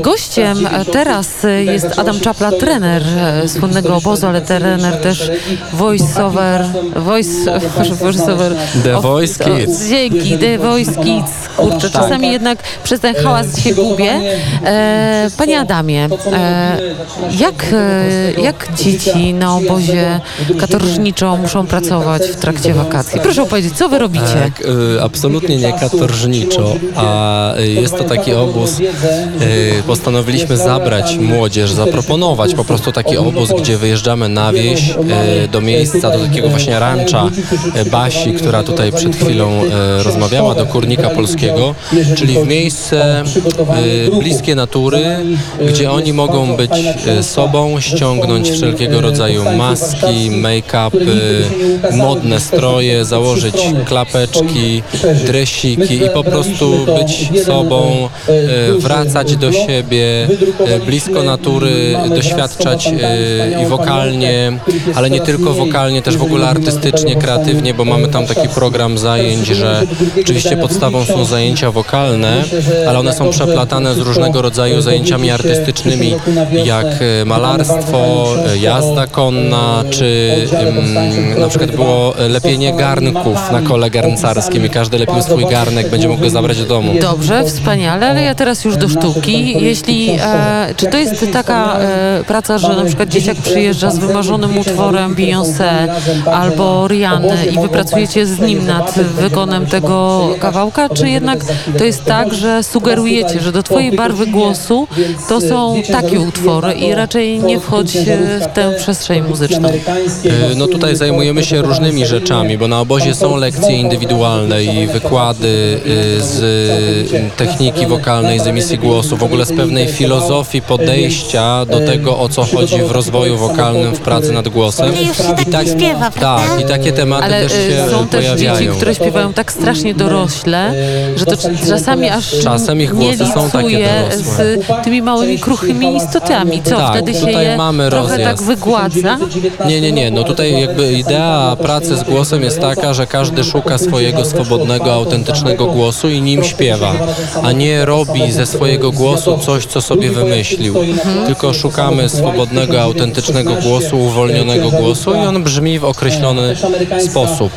Gościem e, teraz e, jest Adam Czapla, trener e, słynnego obozu, ale trener też voice-over, voice, voice-over. The Voice Kids. Dzięki, The Voice Kids. Kurczę, czasami jednak przez ten hałas się gubię. E, panie Adamie, e, jak, jak dzieci na obozie katorżniczo muszą pracować w trakcie wakacji? Proszę opowiedzieć, co wy robicie? Tak, absolutnie nie katorżniczo, a jest to taki obóz. Postanowiliśmy zabrać młodzież, zaproponować po prostu taki obóz, gdzie wyjeżdżamy na wieś y, do miejsca, do takiego właśnie rancza y, Basi, która tutaj przed chwilą y, rozmawiała, do Kurnika Polskiego, czyli w miejsce bliskie natury, gdzie oni mogą być sobą, ściągnąć wszelkiego rodzaju maski, make-up, modne stroje, założyć klapeczki, dresiki i po prostu być sobą, e, wracać do siebie, e, blisko natury, doświadczać e, i wokalnie, ale nie tylko wokalnie, też w ogóle artystycznie, kreatywnie, bo mamy tam taki program zajęć, że oczywiście podstawą są zajęcia wokalne, ale one są przeplatane z różnego rodzaju zajęciami artystycznymi, jak e, malarstwo, jazda konna, czy na przykład było lepienie garnków na kole garncarskim i każdy lepił swój garnek, będzie mógł go zabrać do domu. Dobrze, wspaniale, ale ja teraz już do sztuki. Jeśli, e, czy to jest taka e, praca, że na przykład dzieciak przyjeżdża z wymarzonym utworem Beyoncé albo Rihanny i wy pracujecie z nim nad wykonem tego kawałka, czy jednak to jest tak, że sugerujecie, że do twojej barwy głosu to są takie utwory i raczej nie wchodź e, w tę przestrzeń muzyczną. E, No tutaj zajmujemy się różnymi rzeczami, bo na obozie są lekcje indywidualne i wykłady e, z e, techniki wokalnej, z emisji głosu, w ogóle z pewnej filozofii podejścia do tego, o co chodzi w rozwoju wokalnym, w pracy nad głosem. Się tak nie śpiewa, prawda? Tak, i takie tematy Ale też e, się są też pojawiają. dzieci, które śpiewają tak strasznie dorośle, że to cz- czasami aż Czasem ich nie głosy są takie dorosłe. z tymi małymi, kruchymi istotami. Co, Tak, wtedy się tutaj je mamy trochę rozjazd. tak wygładza? Nie, nie, nie. No tutaj jakby idea pracy z głosem jest taka, że każdy szuka swojego swobodnego, autentycznego głosu i nim śpiewa, a nie robi ze swojego głosu coś, co sobie wymyślił. Tylko szukamy swobodnego, autentycznego głosu, uwolnionego głosu i on brzmi w określony sposób.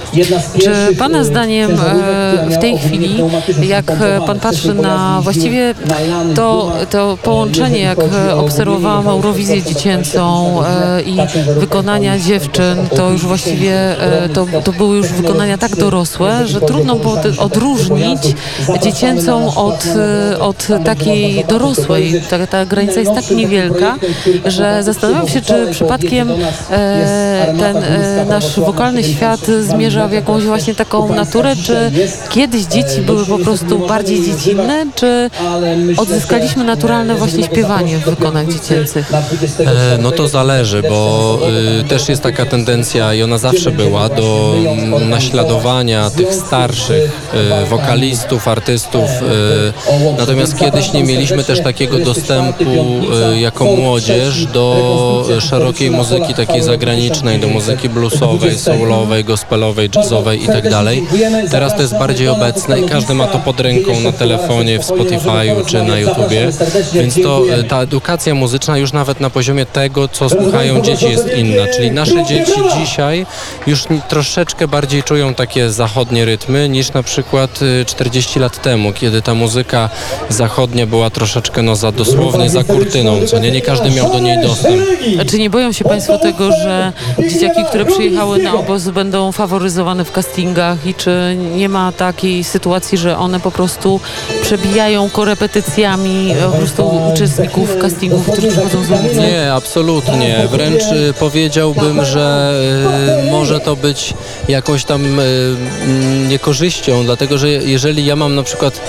Czy Pana zdaniem e, w tej chwili, jak e, Pan patrzy na właściwie to, to połączenie, jak e, obserwowałam Eurowizję dziecięcą e, i wykonania dziewczyn, to już właściwie e, to, to były już wykonania tak dorosłe, że trudno było odróżnić dziecięcą od, e, od takiej dorosłej. Ta, ta granica jest tak niewielka, że zastanawiam się, czy przypadkiem e, ten e, nasz wokalny świat zmierza w jakąś właśnie taką naturę, czy kiedyś dzieci były po prostu bardziej dziecinne, czy odzyskaliśmy naturalne właśnie śpiewanie w wykonach dziecięcych? E, No to zależy, bo y, też jest taka tendencja i ona zawsze była do naśladowania tych starszych y, wokalistów, artystów. Y, natomiast kiedyś nie mieliśmy też takiego dostępu y, jako młodzież do y, szerokiej muzyki takiej zagranicznej, do muzyki bluesowej, soulowej, gospelowej, jazzowej i tak dalej. Teraz to jest bardziej obecne i każdy ma to pod ręką na telefonie, w Spotify'u czy na YouTubie, więc to y, ta edukacja muzyczna już nawet na poziomie tego, co słuchają dzieci jest inna, czyli nasze dzieci dzisiaj już troszeczkę bardziej czują takie zachodnie rytmy niż na przykład y, 40 lat temu, kiedy ta muzyka zachodnia była troszeczkę no za dosłownie za kurtyną, co nie, nie każdy miał do niej dostęp. A czy nie boją się Państwo tego, że dzieciaki, które przyjechały na obóz będą faworyzowane w castingach i czy nie ma takiej sytuacji, że one po prostu przebijają korepetycjami e, po prostu uczestników castingów, którzy przychodzą z ulicy? Nie, absolutnie. Wręcz y, powiedziałbym, że y, może to być jakąś tam niekorzyścią, dlatego że jeżeli ja mam na przykład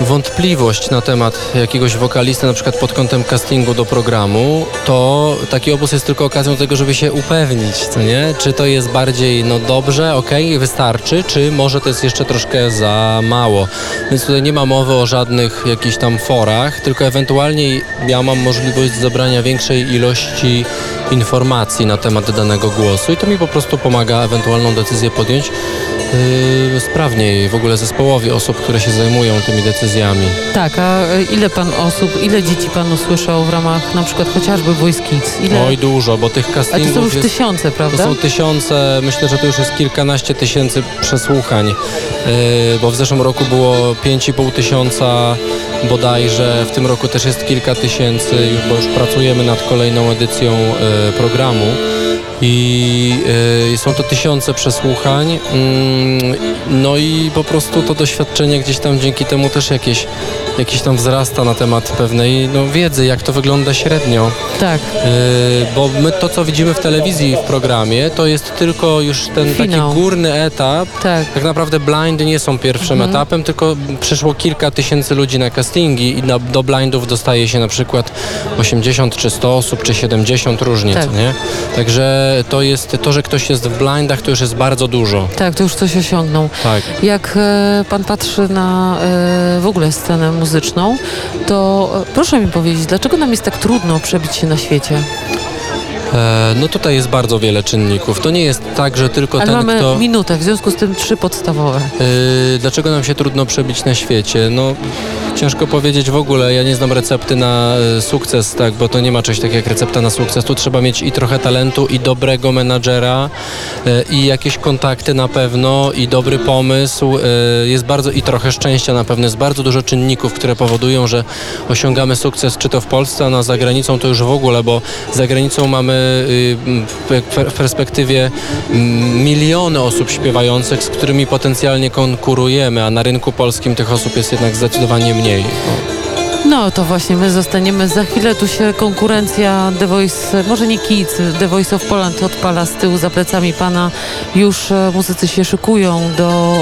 wątpliwość na temat jakiegoś wokalisty, na przykład pod kątem castingu do programu, to taki obóz jest tylko okazją do tego, żeby się upewnić, co nie? Czy to jest bardziej, no dobrze, okej, wystarczy, czy może to jest jeszcze troszkę za mało. Więc tutaj nie ma mowy o żadnych jakichś tam forach, tylko ewentualnie ja mam możliwość zebrania większej ilości informacji na temat danego głosu i to mi po prostu pomaga ewentualną decyzję podjąć yy, sprawniej w ogóle zespołowi osób, które się zajmują tymi decyzjami. Tak, a e, ile pan osób, ile dzieci pan usłyszał w ramach na przykład chociażby Voice Kids? Ile? Oj, dużo, bo tych a to są castingów już jest... tysiące, To prawda? są tysiące, myślę, że to już jest kilkanaście tysięcy przesłuchań, yy, bo w zeszłym roku było 5,5 tysiąca bodajże, w tym roku też jest kilka tysięcy, już, bo już pracujemy nad kolejną edycją yy, programu i yy, są to tysiące przesłuchań, mm, no i po prostu to doświadczenie gdzieś tam dzięki temu też jakieś, jakieś tam wzrasta na temat pewnej no, wiedzy, jak to wygląda średnio. Tak, Yy, bo my to, co widzimy w telewizji w programie, to jest tylko już ten Finał. taki górny etap. tak. Tak naprawdę blindy nie są pierwszym Mhm. etapem, tylko przyszło kilka tysięcy ludzi na castingi i na, do blindów dostaje się na przykład 80 czy 100 osób, czy 70 różnie, Tak. nie? Także to jest, to, że ktoś jest w blindach, to już jest bardzo dużo. Tak, to już coś osiągnął. Tak. Jak e, pan patrzy na e, w ogóle scenę muzyczną, to e, proszę mi powiedzieć, dlaczego nam jest tak trudno przebić się na świecie? E, no tutaj jest bardzo wiele czynników. To nie jest tak, że tylko Ale ten, mamy kto... minutę, w związku z tym trzy podstawowe. Yy, dlaczego nam się trudno przebić na świecie? No, ciężko powiedzieć w ogóle. Ja nie znam recepty na y, sukces, tak, bo to nie ma czegoś takiego jak recepta na sukces. Tu trzeba mieć i trochę talentu, i dobrego menadżera, y, i jakieś kontakty na pewno, i dobry pomysł. Y, jest bardzo, i trochę szczęścia na pewno. Jest bardzo dużo czynników, które powodują, że osiągamy sukces, czy to w Polsce, a na za granicą to już w ogóle, bo za granicą mamy w, w perspektywie mm, miliony osób śpiewających, z którymi potencjalnie konkurujemy, a na rynku polskim tych osób jest jednak zdecydowanie mniej. No to właśnie, my zostaniemy. Za chwilę tu się konkurencja The Voice, może nie Kids, The Voice of Poland odpala z tyłu za plecami pana. Już e, muzycy się szykują do,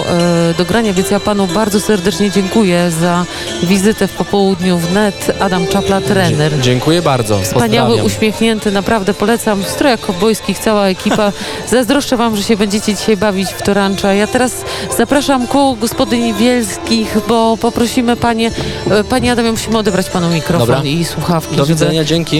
e, do grania, więc ja panu bardzo serdecznie dziękuję za wizytę w popołudniu w net. Adam Czapla, trener. Dziękuję bardzo. Wspaniały, Pozdrawiam. uśmiechnięty, naprawdę polecam. W strojach kowbojskich cała ekipa. Zazdroszczę wam, że się będziecie dzisiaj bawić w Torancza. Ja teraz zapraszam koło gospodyni wielskich, bo poprosimy panie, e, panie Adamie, musimy odebrać panu mikrofon Dobra. i słuchawki. Do żeby- widzenia, dzięki.